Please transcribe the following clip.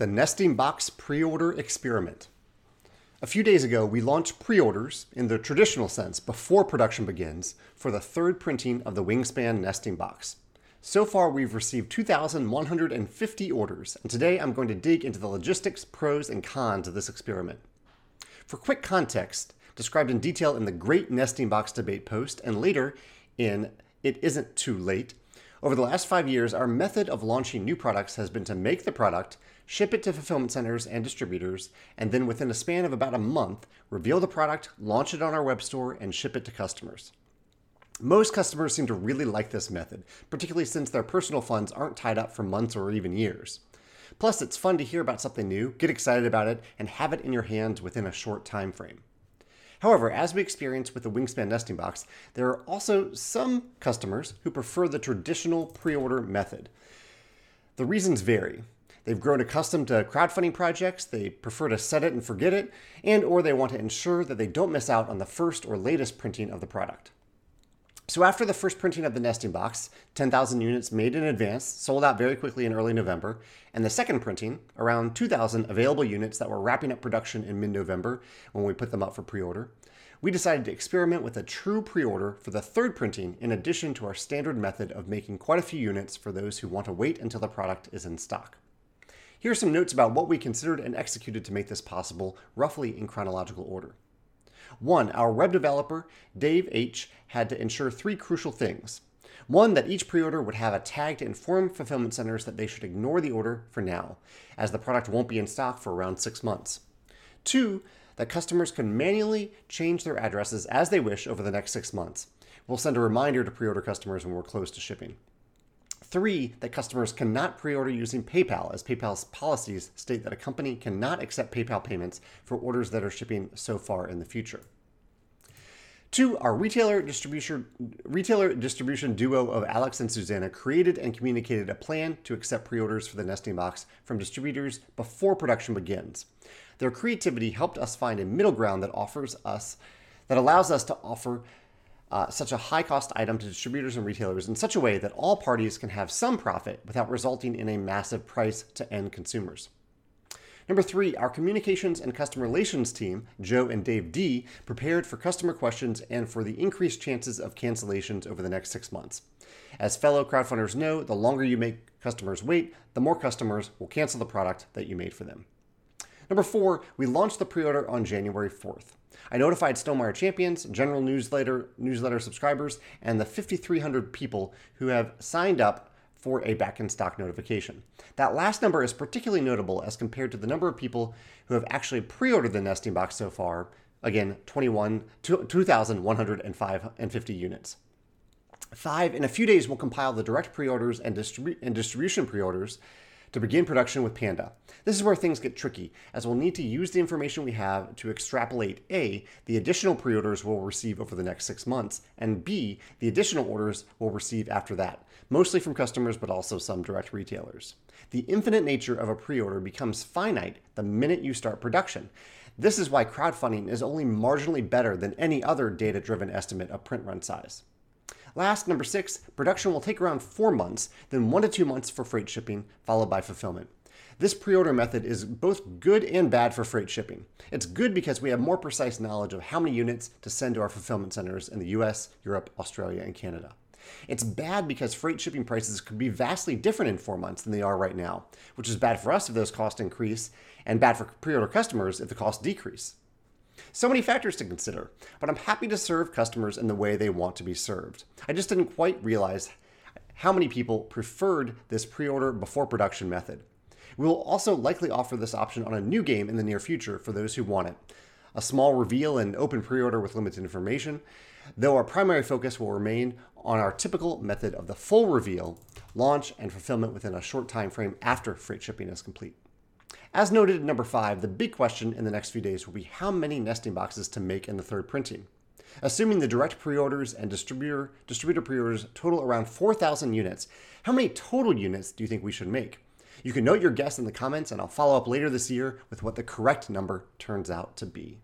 the Nesting Box pre order experiment. A few days ago, we launched pre orders in the traditional sense before production begins for the third printing of the Wingspan Nesting Box. So far, we've received 2,150 orders, and today I'm going to dig into the logistics, pros, and cons of this experiment. For quick context, described in detail in the Great Nesting Box Debate post and later in It Isn't Too Late, over the last five years, our method of launching new products has been to make the product, ship it to fulfillment centers and distributors, and then within a span of about a month, reveal the product, launch it on our web store, and ship it to customers. Most customers seem to really like this method, particularly since their personal funds aren't tied up for months or even years. Plus, it's fun to hear about something new, get excited about it, and have it in your hands within a short time frame. However, as we experienced with the Wingspan nesting box, there are also some customers who prefer the traditional pre order method. The reasons vary. They've grown accustomed to crowdfunding projects, they prefer to set it and forget it, and or they want to ensure that they don't miss out on the first or latest printing of the product. So after the first printing of the nesting box, 10,000 units made in advance, sold out very quickly in early November, and the second printing, around 2,000 available units that were wrapping up production in mid-November when we put them up for pre-order, we decided to experiment with a true pre-order for the third printing in addition to our standard method of making quite a few units for those who want to wait until the product is in stock. Here are some notes about what we considered and executed to make this possible, roughly in chronological order. One, our web developer, Dave H., had to ensure three crucial things. One, that each pre order would have a tag to inform fulfillment centers that they should ignore the order for now, as the product won't be in stock for around six months. Two, that customers can manually change their addresses as they wish over the next six months. We'll send a reminder to pre order customers when we're close to shipping. Three, that customers cannot pre order using PayPal, as PayPal's policies state that a company cannot accept PayPal payments for orders that are shipping so far in the future. Two, our retailer distribution, retailer distribution duo of Alex and Susanna created and communicated a plan to accept pre orders for the nesting box from distributors before production begins. Their creativity helped us find a middle ground that offers us, that allows us to offer uh, such a high cost item to distributors and retailers in such a way that all parties can have some profit without resulting in a massive price to end consumers. Number three, our communications and customer relations team, Joe and Dave D, prepared for customer questions and for the increased chances of cancellations over the next six months. As fellow crowdfunders know, the longer you make customers wait, the more customers will cancel the product that you made for them. Number four, we launched the pre order on January 4th. I notified Stonemaier Champions, general newsletter newsletter subscribers, and the 5,300 people who have signed up for a back in stock notification. That last number is particularly notable as compared to the number of people who have actually pre-ordered the nesting box so far. Again, 21 2,150 units. Five, in a few days, we'll compile the direct pre-orders and, distribu- and distribution pre-orders to begin production with Panda. This is where things get tricky, as we'll need to use the information we have to extrapolate A, the additional pre orders we'll receive over the next six months, and B, the additional orders we'll receive after that, mostly from customers but also some direct retailers. The infinite nature of a pre order becomes finite the minute you start production. This is why crowdfunding is only marginally better than any other data driven estimate of print run size. Last, number six, production will take around four months, then one to two months for freight shipping, followed by fulfillment. This pre order method is both good and bad for freight shipping. It's good because we have more precise knowledge of how many units to send to our fulfillment centers in the US, Europe, Australia, and Canada. It's bad because freight shipping prices could be vastly different in four months than they are right now, which is bad for us if those costs increase, and bad for pre order customers if the costs decrease. So many factors to consider, but I'm happy to serve customers in the way they want to be served. I just didn't quite realize how many people preferred this pre order before production method. We will also likely offer this option on a new game in the near future for those who want it. A small reveal and open pre order with limited information, though our primary focus will remain on our typical method of the full reveal, launch, and fulfillment within a short time frame after freight shipping is complete. As noted in number five, the big question in the next few days will be how many nesting boxes to make in the third printing. Assuming the direct pre-orders and distributor distributor pre-orders total around 4,000 units, how many total units do you think we should make? You can note your guess in the comments and I'll follow up later this year with what the correct number turns out to be.